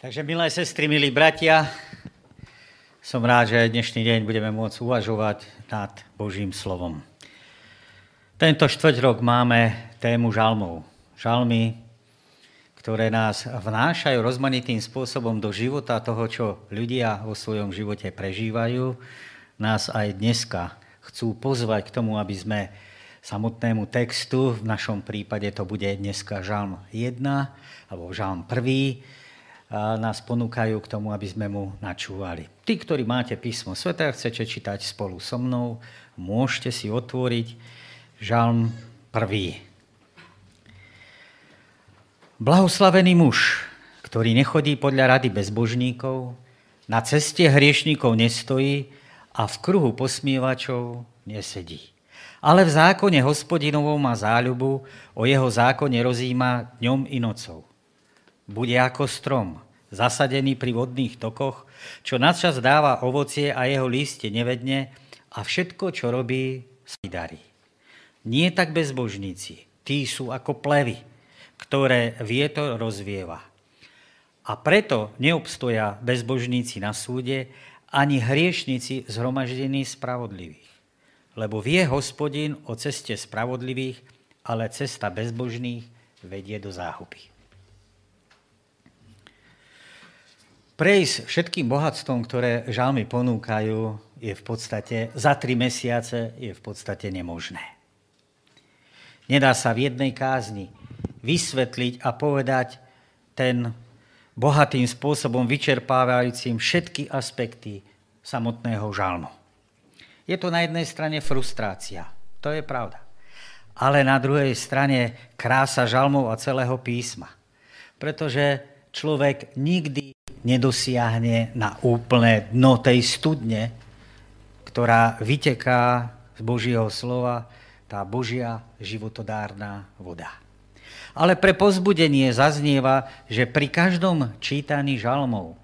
Takže milé sestry, milí bratia, som rád, že dnešný deň budeme môcť uvažovať nad Božím slovom. Tento štvrť rok máme tému žalmov. Žalmy, ktoré nás vnášajú rozmanitým spôsobom do života toho, čo ľudia vo svojom živote prežívajú, nás aj dneska chcú pozvať k tomu, aby sme samotnému textu, v našom prípade to bude dneska žalm 1, alebo žalm 1, nás ponúkajú k tomu, aby sme mu načúvali. Tí, ktorí máte písmo sveta a chcete čítať spolu so mnou, môžete si otvoriť žalm 1. Blahoslavený muž, ktorý nechodí podľa rady bezbožníkov, na ceste hriešníkov nestojí a v kruhu posmievačov nesedí. Ale v zákone hospodinovom má záľubu, o jeho zákone rozíma dňom i nocou bude ako strom, zasadený pri vodných tokoch, čo nadčas dáva ovocie a jeho lístie nevedne a všetko, čo robí, si darí. Nie tak bezbožníci, tí sú ako plevy, ktoré vietor rozvieva. A preto neobstoja bezbožníci na súde, ani hriešnici zhromaždení spravodlivých. Lebo vie hospodin o ceste spravodlivých, ale cesta bezbožných vedie do záhuby. Prejsť všetkým bohatstvom, ktoré žalmy ponúkajú, je v podstate za tri mesiace je v podstate nemožné. Nedá sa v jednej kázni vysvetliť a povedať ten bohatým spôsobom vyčerpávajúcim všetky aspekty samotného žalmu. Je to na jednej strane frustrácia, to je pravda. Ale na druhej strane krása žalmov a celého písma. Pretože človek nikdy nedosiahne na úplné dno tej studne, ktorá vyteká z Božieho slova, tá Božia životodárna voda. Ale pre pozbudenie zaznieva, že pri každom čítaní žalmov,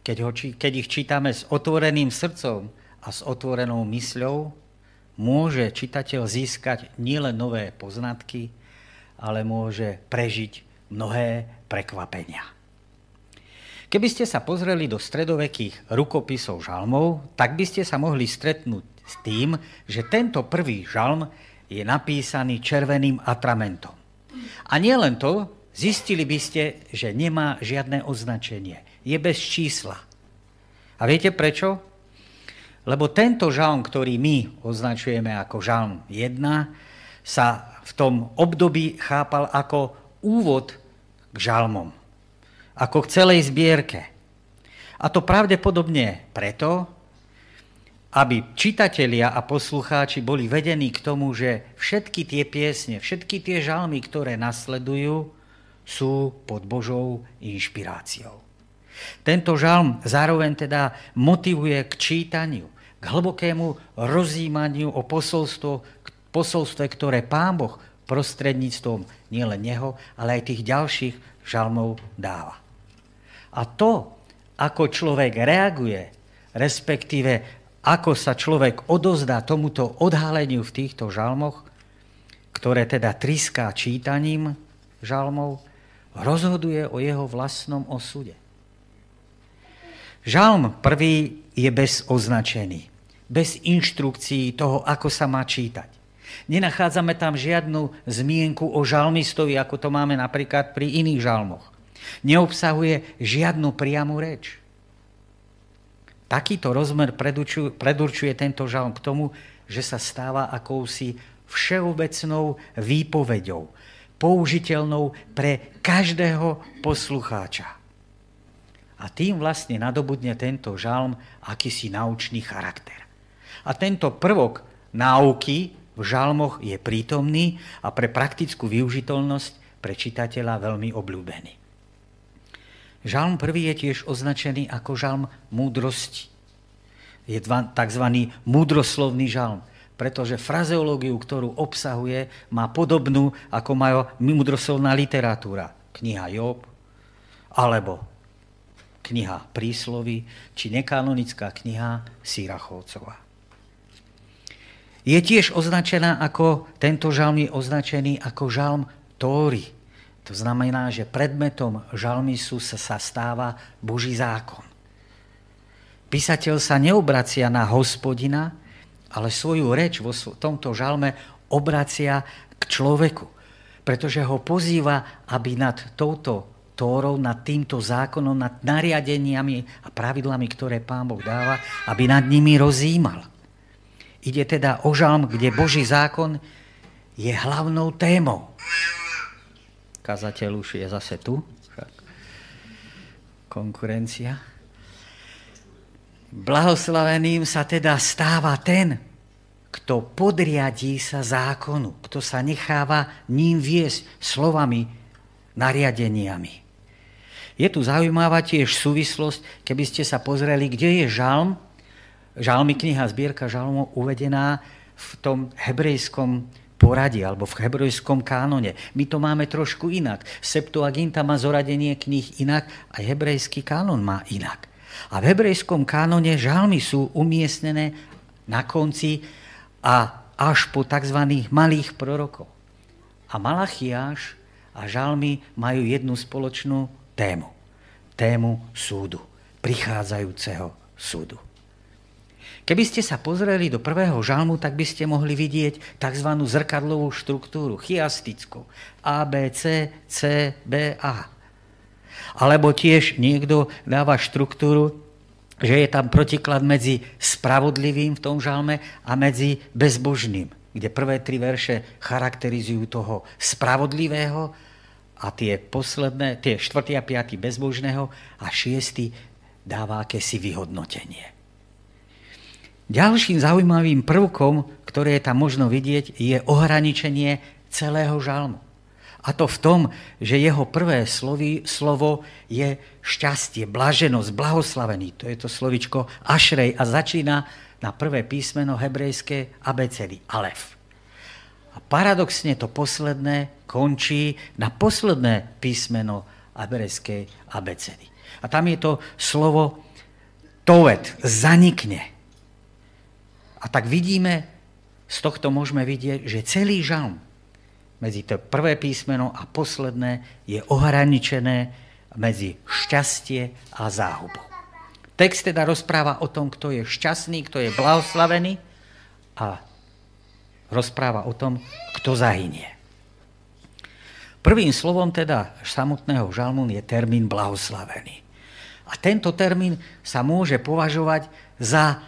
keď, ho, keď ich čítame s otvoreným srdcom a s otvorenou mysľou, môže čitateľ získať nielen nové poznatky, ale môže prežiť mnohé prekvapenia. Keby ste sa pozreli do stredovekých rukopisov žalmov, tak by ste sa mohli stretnúť s tým, že tento prvý žalm je napísaný červeným atramentom. A nielen to, zistili by ste, že nemá žiadne označenie. Je bez čísla. A viete prečo? Lebo tento žalm, ktorý my označujeme ako žalm 1, sa v tom období chápal ako úvod k žalmom ako k celej zbierke. A to pravdepodobne preto, aby čitatelia a poslucháči boli vedení k tomu, že všetky tie piesne, všetky tie žalmy, ktoré nasledujú, sú pod Božou inšpiráciou. Tento žalm zároveň teda motivuje k čítaniu, k hlbokému rozímaniu o posolstvo, posolstve, ktoré Pán Boh prostredníctvom nielen neho, ale aj tých ďalších žalmov dáva. A to, ako človek reaguje, respektíve ako sa človek odozdá tomuto odhaleniu v týchto žalmoch, ktoré teda triská čítaním žalmov, rozhoduje o jeho vlastnom osude. Žalm prvý je bez označení, bez inštrukcií toho, ako sa má čítať. Nenachádzame tam žiadnu zmienku o žalmistovi, ako to máme napríklad pri iných žalmoch. Neobsahuje žiadnu priamu reč. Takýto rozmer predurčuje tento žalm k tomu, že sa stáva akousi všeobecnou výpovedou, použiteľnou pre každého poslucháča. A tým vlastne nadobudne tento žalm akýsi naučný charakter. A tento prvok náuky v žalmoch je prítomný a pre praktickú využiteľnosť pre čitateľa veľmi obľúbený. Žalm prvý je tiež označený ako žalm múdrosti. Je tzv. múdroslovný žalm, pretože frazeológiu, ktorú obsahuje, má podobnú, ako má múdroslovná literatúra. Kniha Job, alebo kniha Príslovy, či nekanonická kniha Sýrachovcova. Je tiež označená ako, tento žalm je označený ako žalm Tóry, To znamená, že predmetom žalmisu sa stáva Boží zákon. Písateľ sa neobracia na hospodina, ale svoju reč vo tomto žalme obracia k človeku, pretože ho pozýva, aby nad touto Tórou, nad týmto zákonom, nad nariadeniami a pravidlami, ktoré Pán Boh dáva, aby nad nimi rozímal. Ide teda o žalm, kde Boží zákon je hlavnou témou. Kazateľ už je zase tu. Konkurencia. Blahoslaveným sa teda stáva ten, kto podriadí sa zákonu, kto sa necháva ním viesť slovami, nariadeniami. Je tu zaujímavá tiež súvislosť, keby ste sa pozreli, kde je žalm, žalmy kniha, zbierka žalmov uvedená v tom hebrejskom poradí alebo v hebrejskom kánone. My to máme trošku inak. Septuaginta má zoradenie kníh inak a hebrejský kánon má inak. A v hebrejskom kánone žalmy sú umiestnené na konci a až po tzv. malých prorokov. A Malachiáš a žalmy majú jednu spoločnú tému. Tému súdu, prichádzajúceho súdu. Keby ste sa pozreli do prvého žalmu, tak by ste mohli vidieť tzv. zrkadlovú štruktúru, chiastickú. A, B, C, C, B, A. Alebo tiež niekto dáva štruktúru, že je tam protiklad medzi spravodlivým v tom žalme a medzi bezbožným, kde prvé tri verše charakterizujú toho spravodlivého a tie posledné, tie štvrtý a piatý bezbožného a šiestý dáva akési vyhodnotenie. Ďalším zaujímavým prvkom, ktoré je tam možno vidieť, je ohraničenie celého žalmu. A to v tom, že jeho prvé slovy, slovo je šťastie, blaženosť, blahoslavený. To je to slovičko ašrej a začína na prvé písmeno hebrejské abecedy, alef. A paradoxne to posledné končí na posledné písmeno hebrejskej abecedy. A tam je to slovo tovet, zanikne. A tak vidíme, z tohto môžeme vidieť, že celý žalm medzi to prvé písmeno a posledné je ohraničené medzi šťastie a záhubu. Text teda rozpráva o tom, kto je šťastný, kto je blahoslavený a rozpráva o tom, kto zahynie. Prvým slovom teda samotného žalmu je termín blahoslavený. A tento termín sa môže považovať za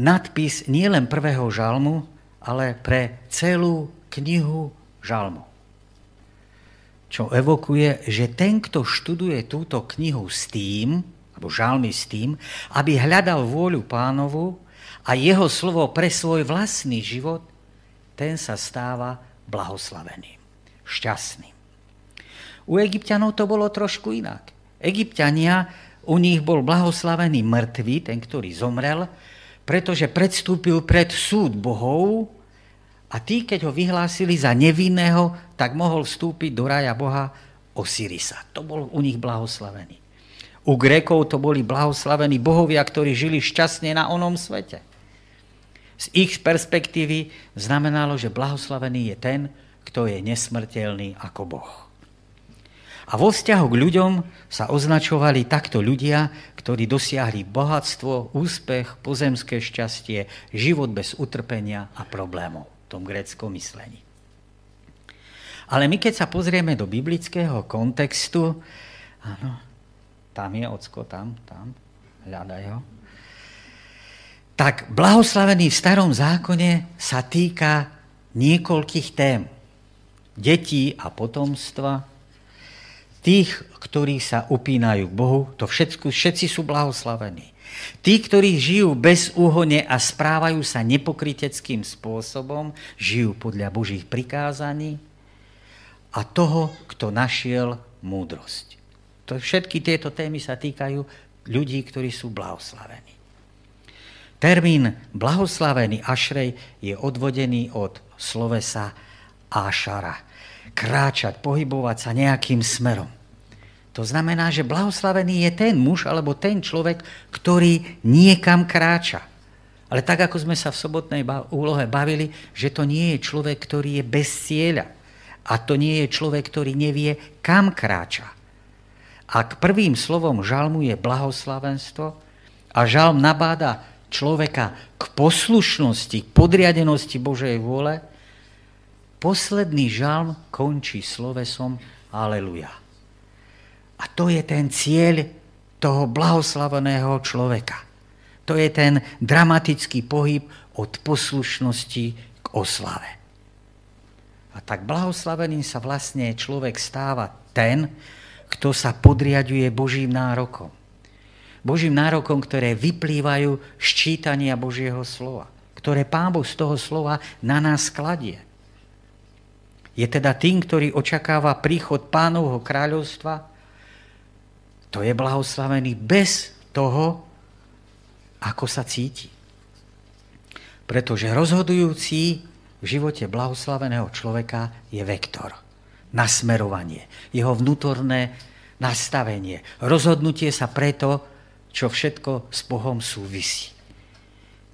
nadpis nielen prvého žalmu, ale pre celú knihu žalmu. Čo evokuje, že ten, kto študuje túto knihu s tým, alebo žalmy s tým, aby hľadal vôľu pánovu a jeho slovo pre svoj vlastný život, ten sa stáva blahoslaveným, šťastným. U egyptianov to bolo trošku inak. Egyptiania, u nich bol blahoslavený mŕtvý, ten, ktorý zomrel, pretože predstúpil pred súd bohov a tí, keď ho vyhlásili za nevinného, tak mohol vstúpiť do raja boha Osirisa. To bol u nich blahoslavený. U Grékov to boli blahoslavení bohovia, ktorí žili šťastne na onom svete. Z ich perspektívy znamenalo, že blahoslavený je ten, kto je nesmrteľný ako Boh. A vo vzťahu k ľuďom sa označovali takto ľudia, ktorí dosiahli bohatstvo, úspech, pozemské šťastie, život bez utrpenia a problémov v tom gréckom myslení. Ale my keď sa pozrieme do biblického kontextu, áno, tam je ocko, tam, tam, hľadaj ho, tak blahoslavený v starom zákone sa týka niekoľkých tém. Detí a potomstva, tých, ktorí sa upínajú k Bohu, to všetko, všetci sú blahoslavení. Tí, ktorí žijú bez úhone a správajú sa nepokryteckým spôsobom, žijú podľa Božích prikázaní a toho, kto našiel múdrosť. To, všetky tieto témy sa týkajú ľudí, ktorí sú blahoslavení. Termín blahoslavený Ašrej je odvodený od slovesa Ašara kráčať, pohybovať sa nejakým smerom. To znamená, že blahoslavený je ten muž alebo ten človek, ktorý niekam kráča. Ale tak, ako sme sa v sobotnej úlohe bavili, že to nie je človek, ktorý je bez cieľa. A to nie je človek, ktorý nevie, kam kráča. Ak prvým slovom žalmu je blahoslavenstvo a žalm nabáda človeka k poslušnosti, k podriadenosti Božej vôle, posledný žalm končí slovesom Aleluja. A to je ten cieľ toho blahoslaveného človeka. To je ten dramatický pohyb od poslušnosti k oslave. A tak blahoslaveným sa vlastne človek stáva ten, kto sa podriaduje Božím nárokom. Božím nárokom, ktoré vyplývajú z čítania Božieho slova, ktoré Pán Boh z toho slova na nás kladie. Je teda tým, ktorý očakáva príchod pánovho kráľovstva, to je blahoslavený bez toho, ako sa cíti. Pretože rozhodujúci v živote blahoslaveného človeka je vektor, nasmerovanie, jeho vnútorné nastavenie, rozhodnutie sa preto, čo všetko s Bohom súvisí.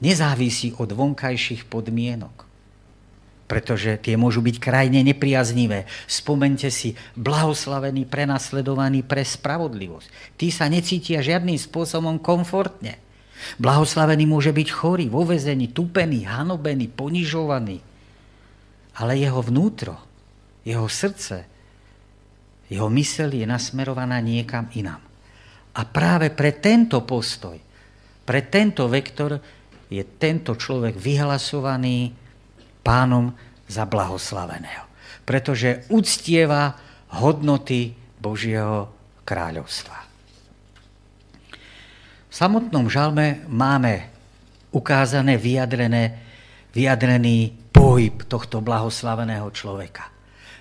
Nezávisí od vonkajších podmienok, pretože tie môžu byť krajne nepriaznivé. Spomente si, blahoslavení, prenasledovaní pre spravodlivosť. Tí sa necítia žiadnym spôsobom komfortne. Blahoslavený môže byť chorý, vo vezení, tupený, hanobený, ponižovaný. Ale jeho vnútro, jeho srdce, jeho mysel je nasmerovaná niekam inám. A práve pre tento postoj, pre tento vektor je tento človek vyhlasovaný pánom za blahoslaveného. Pretože uctieva hodnoty Božieho kráľovstva. V samotnom žalme máme ukázané, vyjadrené, vyjadrený pohyb tohto blahoslaveného človeka.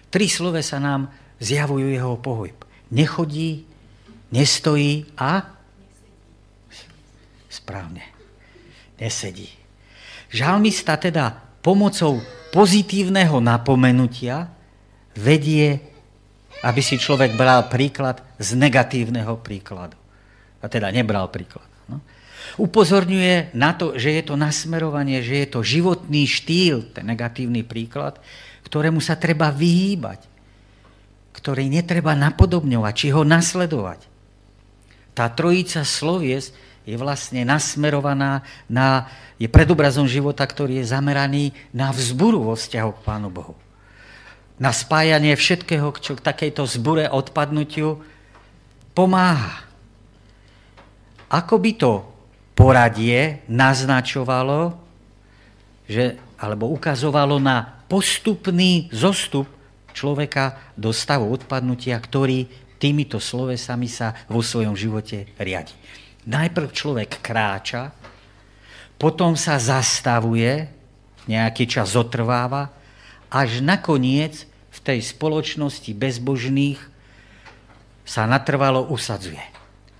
Tri slove sa nám zjavujú jeho pohyb. Nechodí, nestojí a správne, nesedí. Žalmista teda pomocou pozitívneho napomenutia vedie, aby si človek bral príklad z negatívneho príkladu. A teda nebral príklad. No. Upozorňuje na to, že je to nasmerovanie, že je to životný štýl, ten negatívny príklad, ktorému sa treba vyhýbať, ktorý netreba napodobňovať, či ho nasledovať. Tá trojica slovies je vlastne nasmerovaná na, je predobrazom života, ktorý je zameraný na vzburu vo vzťahu k Pánu Bohu. Na spájanie všetkého, čo k takejto zbure odpadnutiu pomáha. Ako by to poradie naznačovalo, že, alebo ukazovalo na postupný zostup človeka do stavu odpadnutia, ktorý týmito slovesami sa vo svojom živote riadi. Najprv človek kráča, potom sa zastavuje, nejaký čas zotrváva, až nakoniec v tej spoločnosti bezbožných sa natrvalo usadzuje.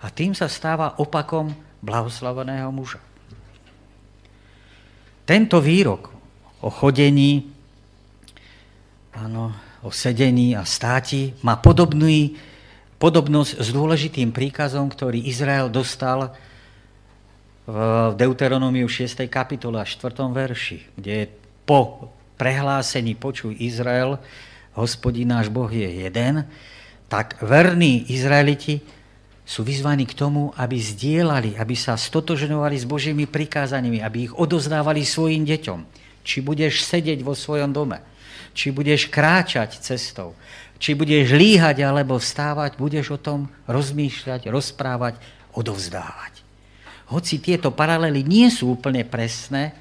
A tým sa stáva opakom blahoslaveného muža. Tento výrok o chodení, áno, o sedení a státi má podobný podobnosť s dôležitým príkazom, ktorý Izrael dostal v Deuteronomiu 6. kapitole a 4. verši, kde po prehlásení počuj Izrael, hospodin náš Boh je jeden, tak verní Izraeliti sú vyzvaní k tomu, aby zdieľali, aby sa stotožňovali s Božími prikázaniami, aby ich odozdávali svojim deťom. Či budeš sedieť vo svojom dome, či budeš kráčať cestou, či budeš líhať alebo vstávať, budeš o tom rozmýšľať, rozprávať, odovzdávať. Hoci tieto paralely nie sú úplne presné,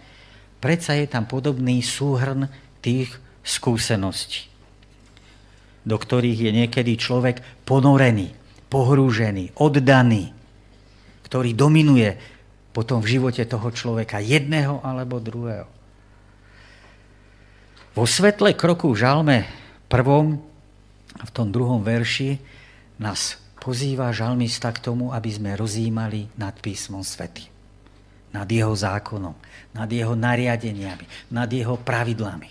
predsa je tam podobný súhrn tých skúseností, do ktorých je niekedy človek ponorený, pohrúžený, oddaný, ktorý dominuje potom v živote toho človeka jedného alebo druhého. Vo svetle kroku v žalme prvom v tom druhom verši nás pozýva žalmista k tomu, aby sme rozjímali nad písmom svety. Nad jeho zákonom, nad jeho nariadeniami, nad jeho pravidlami.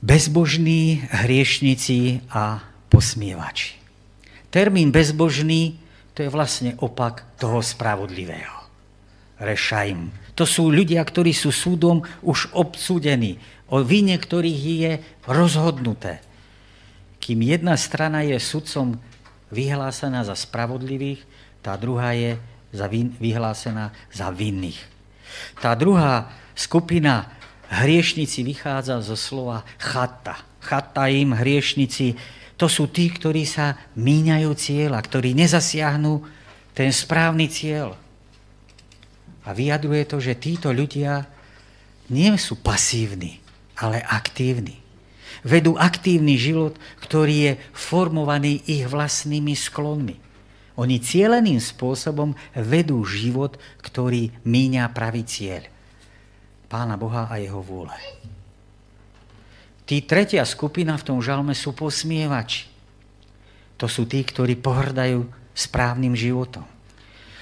Bezbožní hriešnici a posmievači. Termín bezbožný to je vlastne opak toho spravodlivého. rešajm. To sú ľudia, ktorí sú súdom už obsúdení. O vine ktorých je rozhodnuté. Kým jedna strana je sudcom vyhlásená za spravodlivých, tá druhá je za vin, vyhlásená za vinných. Tá druhá skupina hriešnici vychádza zo slova chata. Chata im hriešnici, to sú tí, ktorí sa míňajú cieľa, ktorí nezasiahnu ten správny cieľ. A vyjadruje to, že títo ľudia nie sú pasívni, ale aktívni. Vedú aktívny život, ktorý je formovaný ich vlastnými sklonmi. Oni cieleným spôsobom vedú život, ktorý míňa pravý cieľ. Pána Boha a jeho vôle. Tí tretia skupina v tom žalme sú posmievači. To sú tí, ktorí pohrdajú správnym životom.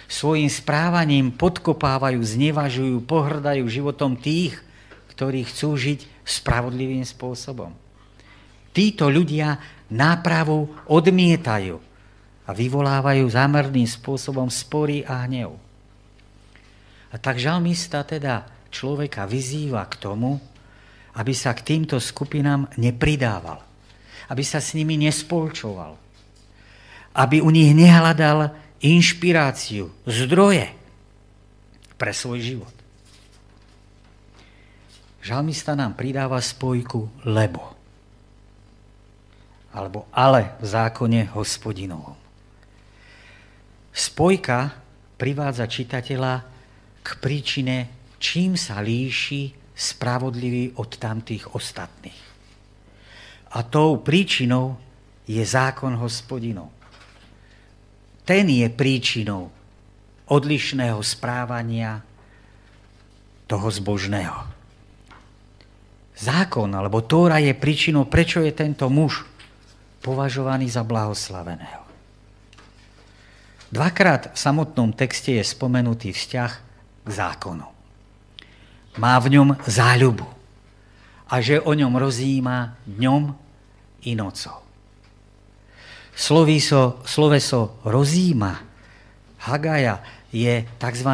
Svojím správaním podkopávajú, znevažujú, pohrdajú životom tých, ktorí chcú žiť spravodlivým spôsobom. Títo ľudia nápravu odmietajú a vyvolávajú zámerným spôsobom spory a hnev. A tak žalmista teda človeka vyzýva k tomu, aby sa k týmto skupinám nepridával, aby sa s nimi nespolčoval, aby u nich nehľadal inšpiráciu, zdroje pre svoj život. Žalmista nám pridáva spojku lebo alebo ale v zákone hospodinovom. Spojka privádza čitateľa k príčine, čím sa líši spravodlivý od tamtých ostatných. A tou príčinou je zákon hospodinov. Ten je príčinou odlišného správania toho zbožného. Zákon alebo Tóra je príčinou, prečo je tento muž považovaný za blahoslaveného. Dvakrát v samotnom texte je spomenutý vzťah k zákonu. Má v ňom záľubu a že o ňom rozjíma dňom i nocou. Sloviso, sloveso rozíma Hagaja je tzv.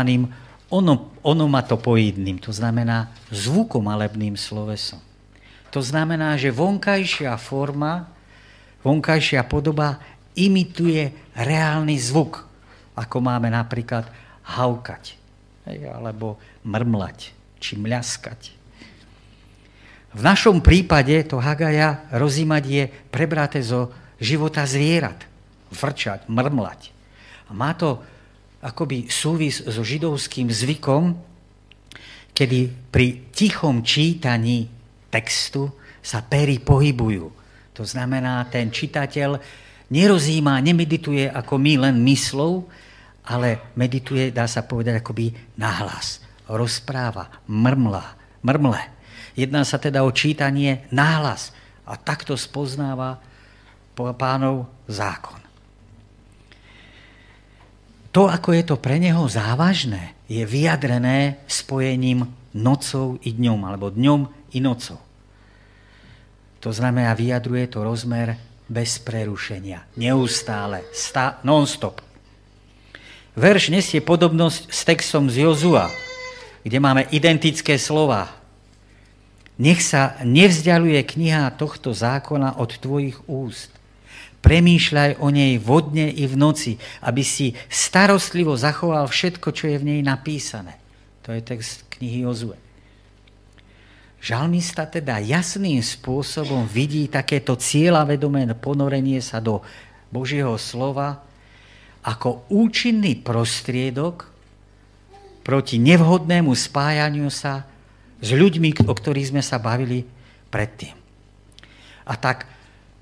Onomatopoidným, to znamená zvukomalebným slovesom. To znamená, že vonkajšia forma, vonkajšia podoba imituje reálny zvuk, ako máme napríklad haukať, alebo mrmlať, či mľaskať. V našom prípade to Hagaja rozímať je prebraté zo života zvierat. Vrčať, mrmlať. A má to akoby súvis so židovským zvykom, kedy pri tichom čítaní textu sa pery pohybujú. To znamená, ten čitateľ nerozíma, nemedituje ako my len myslou, ale medituje, dá sa povedať, akoby nahlas. Rozpráva, mrmla, mrmle. Jedná sa teda o čítanie nahlas a takto spoznáva pánov zákon. To, ako je to pre neho závažné, je vyjadrené spojením nocou i dňom, alebo dňom i nocou. To znamená, vyjadruje to rozmer bez prerušenia. Neustále. Stá, non-stop. Verš nesie podobnosť s textom z Jozua, kde máme identické slova. Nech sa nevzdialuje kniha tohto zákona od tvojich úst. Premýšľaj o nej vodne i v noci, aby si starostlivo zachoval všetko, čo je v nej napísané. To je text knihy Jozue. Žalmista teda jasným spôsobom vidí takéto cieľavedomé ponorenie sa do Božieho slova ako účinný prostriedok proti nevhodnému spájaniu sa s ľuďmi, o ktorých sme sa bavili predtým. A tak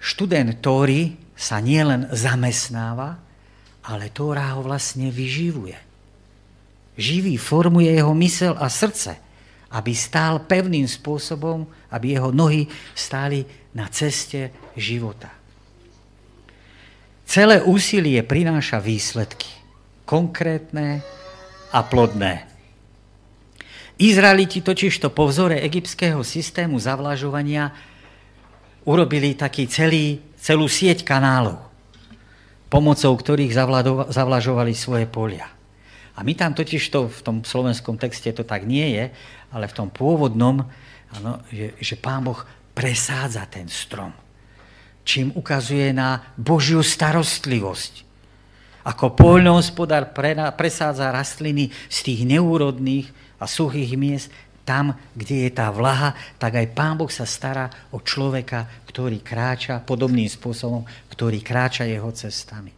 študent Tóry sa nielen zamestnáva, ale Tóra ho vlastne vyživuje. Živí, formuje jeho mysel a srdce aby stál pevným spôsobom, aby jeho nohy stáli na ceste života. Celé úsilie prináša výsledky, konkrétne a plodné. Izraeliti totižto po vzore egyptského systému zavlažovania urobili taký celý, celú sieť kanálov, pomocou ktorých zavlažovali svoje polia. A my tam totiž to v tom slovenskom texte to tak nie je, ale v tom pôvodnom, ano, že, že pán Boh presádza ten strom. Čím ukazuje na Božiu starostlivosť. Ako poľnohospodár presádza rastliny z tých neúrodných a suchých miest tam, kde je tá vlaha, tak aj Pán Boh sa stará o človeka, ktorý kráča podobným spôsobom, ktorý kráča jeho cestami.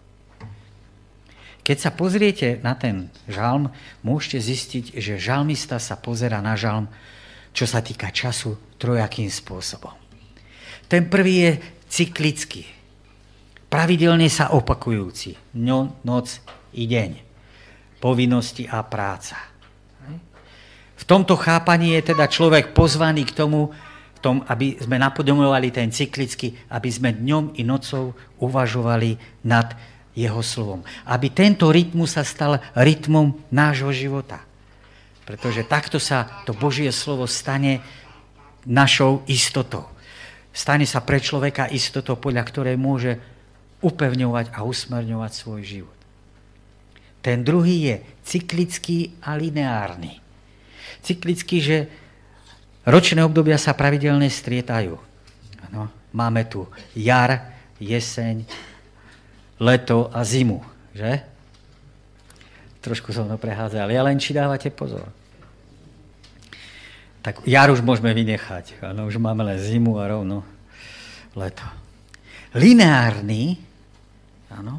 Keď sa pozriete na ten žalm, môžete zistiť, že žalmista sa pozera na žalm, čo sa týka času, trojakým spôsobom. Ten prvý je cyklický, pravidelne sa opakujúci. No, noc i deň. Povinnosti a práca. V tomto chápaní je teda človek pozvaný k tomu, tom, aby sme napodomovali ten cyklický, aby sme dňom i nocou uvažovali nad jeho slovom. Aby tento rytmus sa stal rytmom nášho života. Pretože takto sa to Božie slovo stane našou istotou. Stane sa pre človeka istotou, podľa ktorej môže upevňovať a usmerňovať svoj život. Ten druhý je cyklický a lineárny. Cyklický, že ročné obdobia sa pravidelne strietajú. Ano, máme tu jar, jeseň, leto a zimu, že? Trošku som to prehádzal. Ja len či dávate pozor. Tak jar už môžeme vynechať. Ano, už máme len zimu a rovno leto. Lineárny, áno,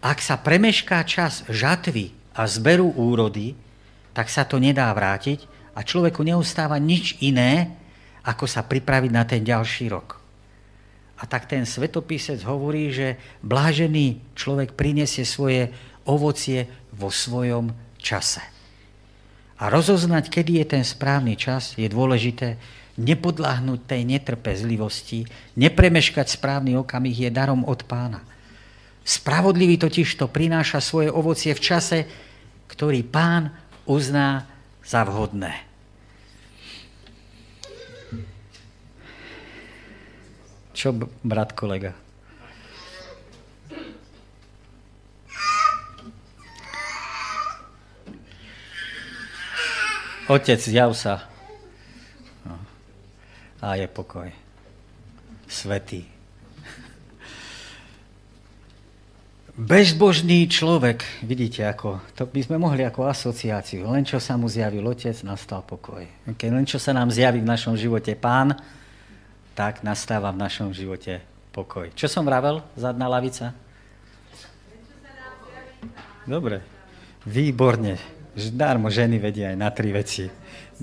ak sa premešká čas žatvy a zberu úrody, tak sa to nedá vrátiť a človeku neustáva nič iné, ako sa pripraviť na ten ďalší rok. A tak ten svetopisec hovorí, že blážený človek prinesie svoje ovocie vo svojom čase. A rozoznať, kedy je ten správny čas, je dôležité. Nepodláhnuť tej netrpezlivosti, nepremeškať správny okamih je darom od pána. Spravodlivý totiž to prináša svoje ovocie v čase, ktorý pán uzná za vhodné. Čo, brat kolega? Otec, zjav sa. No. A je pokoj. Svetý. Bezbožný človek, vidíte, ako, to by sme mohli ako asociáciu, len čo sa mu zjavil otec, nastal pokoj. Keď len čo sa nám zjaví v našom živote pán, tak nastáva v našom živote pokoj. Čo som vravel, zadná lavica? Dobre, výborne. Dármo ženy vedia aj na tri veci.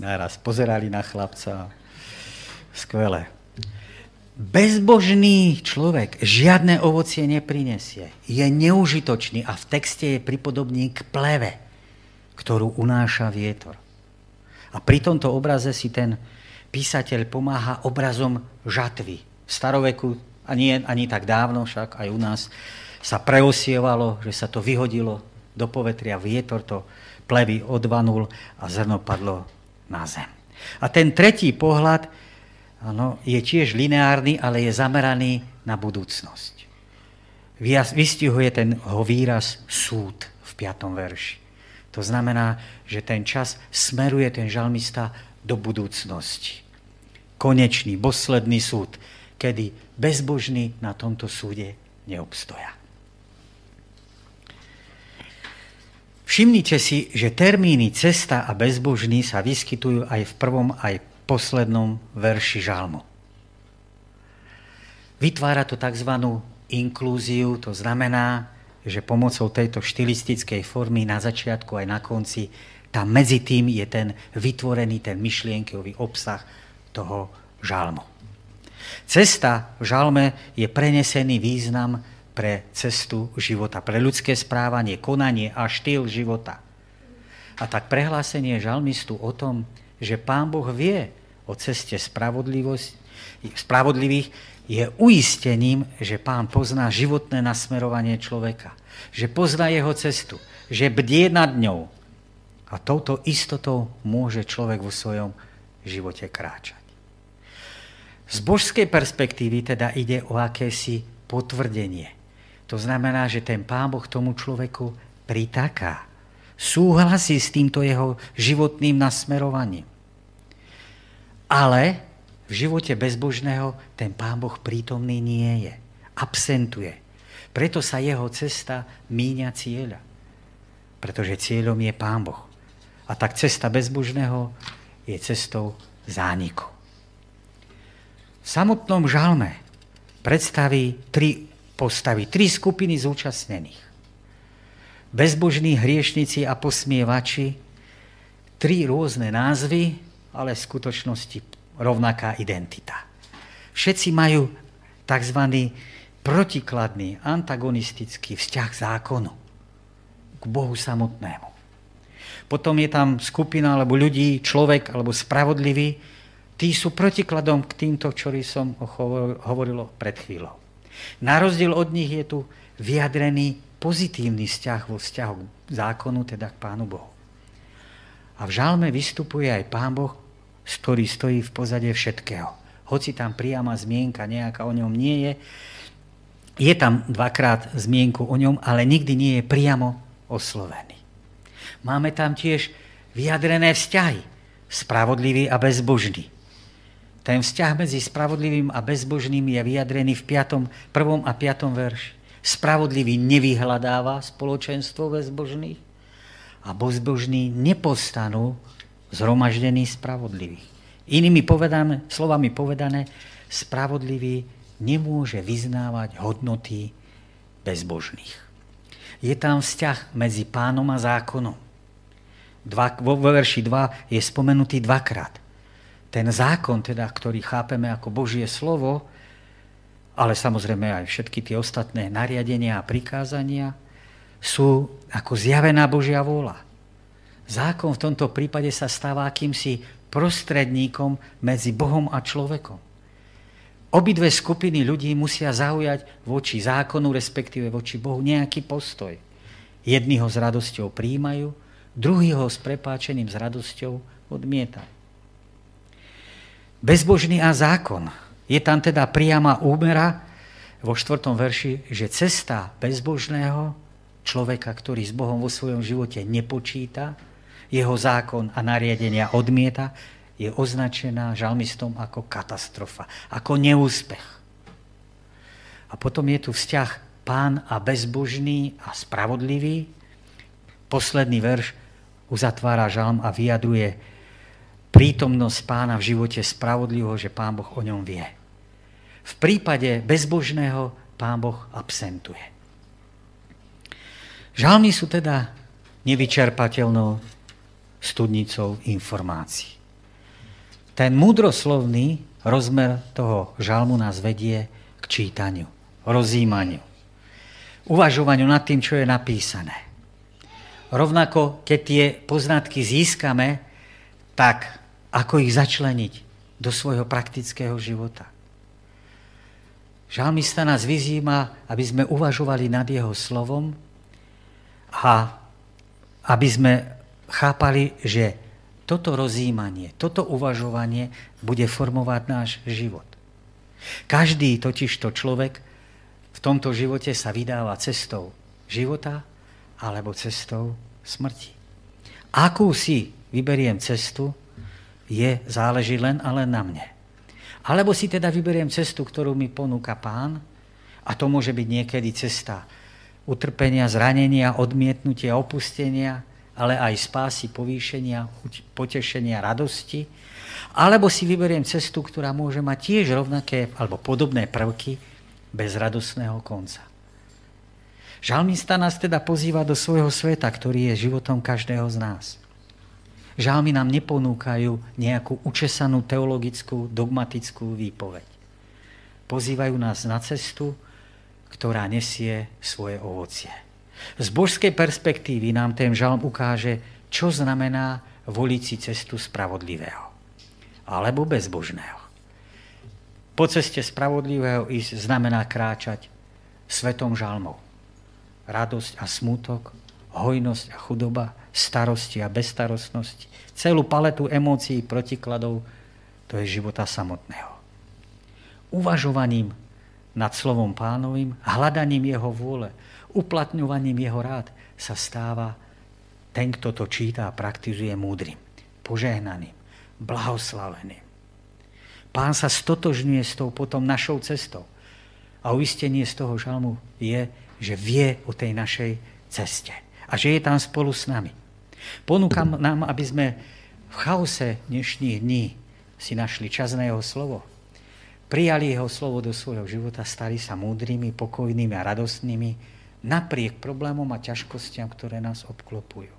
Naraz pozerali na chlapca. Skvelé. Bezbožný človek žiadne ovocie neprinesie. Je neužitočný a v texte je pripodobný k pleve, ktorú unáša vietor. A pri tomto obraze si ten písateľ pomáha obrazom žatvy. V staroveku, ani, ani tak dávno však, aj u nás, sa preosievalo, že sa to vyhodilo do povetria, vietor to plevy odvanul a zrno padlo na zem. A ten tretí pohľad ano, je tiež lineárny, ale je zameraný na budúcnosť. Vystihuje ten ho výraz súd v 5. verši. To znamená, že ten čas smeruje ten žalmista do budúcnosti konečný, posledný súd, kedy bezbožní na tomto súde neobstoja. Všimnite si, že termíny cesta a bezbožný sa vyskytujú aj v prvom, aj v poslednom verši žalmu. Vytvára to tzv. inklúziu, to znamená, že pomocou tejto štilistickej formy na začiatku aj na konci, tam medzi tým je ten vytvorený, ten myšlienkový obsah toho žalmu. Cesta v žalme je prenesený význam pre cestu života, pre ľudské správanie, konanie a štýl života. A tak prehlásenie žalmistu o tom, že Pán Boh vie o ceste spravodlivých, je uistením, že Pán pozná životné nasmerovanie človeka, že pozná jeho cestu, že bdie nad ňou. A touto istotou môže človek vo svojom živote kráčať. Z božskej perspektívy teda ide o akési potvrdenie. To znamená, že ten Pán Boh tomu človeku pritaká. súhlasí s týmto jeho životným nasmerovaním. Ale v živote bezbožného ten Pán Boh prítomný nie je. Absentuje. Preto sa jeho cesta míňa cieľa. Pretože cieľom je Pán Boh. A tak cesta bezbožného je cestou zániku. V samotnom žalme predstaví tri postavy, tri skupiny zúčastnených. Bezbožní hriešnici a posmievači, tri rôzne názvy, ale v skutočnosti rovnaká identita. Všetci majú tzv. protikladný, antagonistický vzťah zákonu, k Bohu samotnému. Potom je tam skupina alebo ľudí, človek alebo spravodlivý, tí sú protikladom k týmto, ktorí som hovoril pred chvíľou. Na rozdiel od nich je tu vyjadrený pozitívny vzťah vo vzťahu k zákonu, teda k Pánu Bohu. A v žalme vystupuje aj Pán Boh, ktorý stojí v pozade všetkého. Hoci tam priama zmienka nejaká o ňom nie je, je tam dvakrát zmienku o ňom, ale nikdy nie je priamo oslovený. Máme tam tiež vyjadrené vzťahy. Spravodlivý a bezbožný. Ten vzťah medzi spravodlivým a bezbožným je vyjadrený v 5., 1. a 5. verši. Spravodlivý nevyhľadáva spoločenstvo bezbožných a bezbožní nepostanú zhromaždení spravodlivých. Inými povedané, slovami povedané, spravodlivý nemôže vyznávať hodnoty bezbožných. Je tam vzťah medzi pánom a zákonom. Dva, vo verši 2 je spomenutý dvakrát ten zákon, teda, ktorý chápeme ako Božie slovo, ale samozrejme aj všetky tie ostatné nariadenia a prikázania, sú ako zjavená Božia vôľa. Zákon v tomto prípade sa stáva akýmsi prostredníkom medzi Bohom a človekom. Obidve skupiny ľudí musia zaujať voči zákonu, respektíve voči Bohu nejaký postoj. Jedni ho s radosťou príjmajú, druhý ho s prepáčením s radosťou odmietajú bezbožný a zákon. Je tam teda priama úmera vo štvrtom verši, že cesta bezbožného človeka, ktorý s Bohom vo svojom živote nepočíta, jeho zákon a nariadenia odmieta, je označená žalmistom ako katastrofa, ako neúspech. A potom je tu vzťah pán a bezbožný a spravodlivý. Posledný verš uzatvára žalm a vyjadruje prítomnosť pána v živote spravodlivého, že pán Boh o ňom vie. V prípade bezbožného pán Boh absentuje. Žalmy sú teda nevyčerpateľnou studnicou informácií. Ten múdroslovný rozmer toho žalmu nás vedie k čítaniu, rozímaniu, uvažovaniu nad tým, čo je napísané. Rovnako, keď tie poznatky získame, tak ako ich začleniť do svojho praktického života. Žalmista nás vyzýva, aby sme uvažovali nad jeho slovom a aby sme chápali, že toto rozjímanie, toto uvažovanie bude formovať náš život. Každý totižto človek v tomto živote sa vydáva cestou života alebo cestou smrti. Akú si vyberiem cestu, je, záleží len a len na mne. Alebo si teda vyberiem cestu, ktorú mi ponúka pán, a to môže byť niekedy cesta utrpenia, zranenia, odmietnutia, opustenia, ale aj spásy, povýšenia, potešenia, radosti. Alebo si vyberiem cestu, ktorá môže mať tiež rovnaké alebo podobné prvky bez radosného konca. Žalmista nás teda pozýva do svojho sveta, ktorý je životom každého z nás. Žalmy nám neponúkajú nejakú učesanú teologickú, dogmatickú výpoveď. Pozývajú nás na cestu, ktorá nesie svoje ovocie. Z božskej perspektívy nám ten žalm ukáže, čo znamená voliť si cestu spravodlivého alebo bezbožného. Po ceste spravodlivého ísť znamená kráčať svetom žalmov. Radosť a smutok, hojnosť a chudoba, starosti a bezstarostnosti, celú paletu emócií, protikladov, to je života samotného. Uvažovaním nad slovom pánovým, hľadaním jeho vôle, uplatňovaním jeho rád sa stáva ten, kto to číta a praktizuje múdrym, požehnaným, blahoslaveným. Pán sa stotožňuje s tou potom našou cestou. A uistenie z toho žalmu je, že vie o tej našej ceste. A že je tam spolu s nami. Ponúkam nám, aby sme v chaose dnešných dní si našli čas na jeho slovo. Prijali jeho slovo do svojho života, stali sa múdrymi, pokojnými a radostnými napriek problémom a ťažkostiam, ktoré nás obklopujú.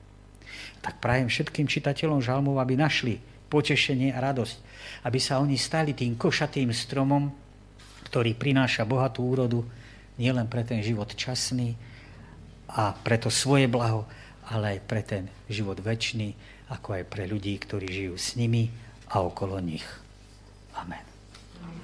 Tak prajem všetkým čitateľom žalmov, aby našli potešenie a radosť, aby sa oni stali tým košatým stromom, ktorý prináša bohatú úrodu nielen pre ten život časný a pre to svoje blaho, ale aj pre ten život väčší, ako aj pre ľudí, ktorí žijú s nimi a okolo nich. Amen.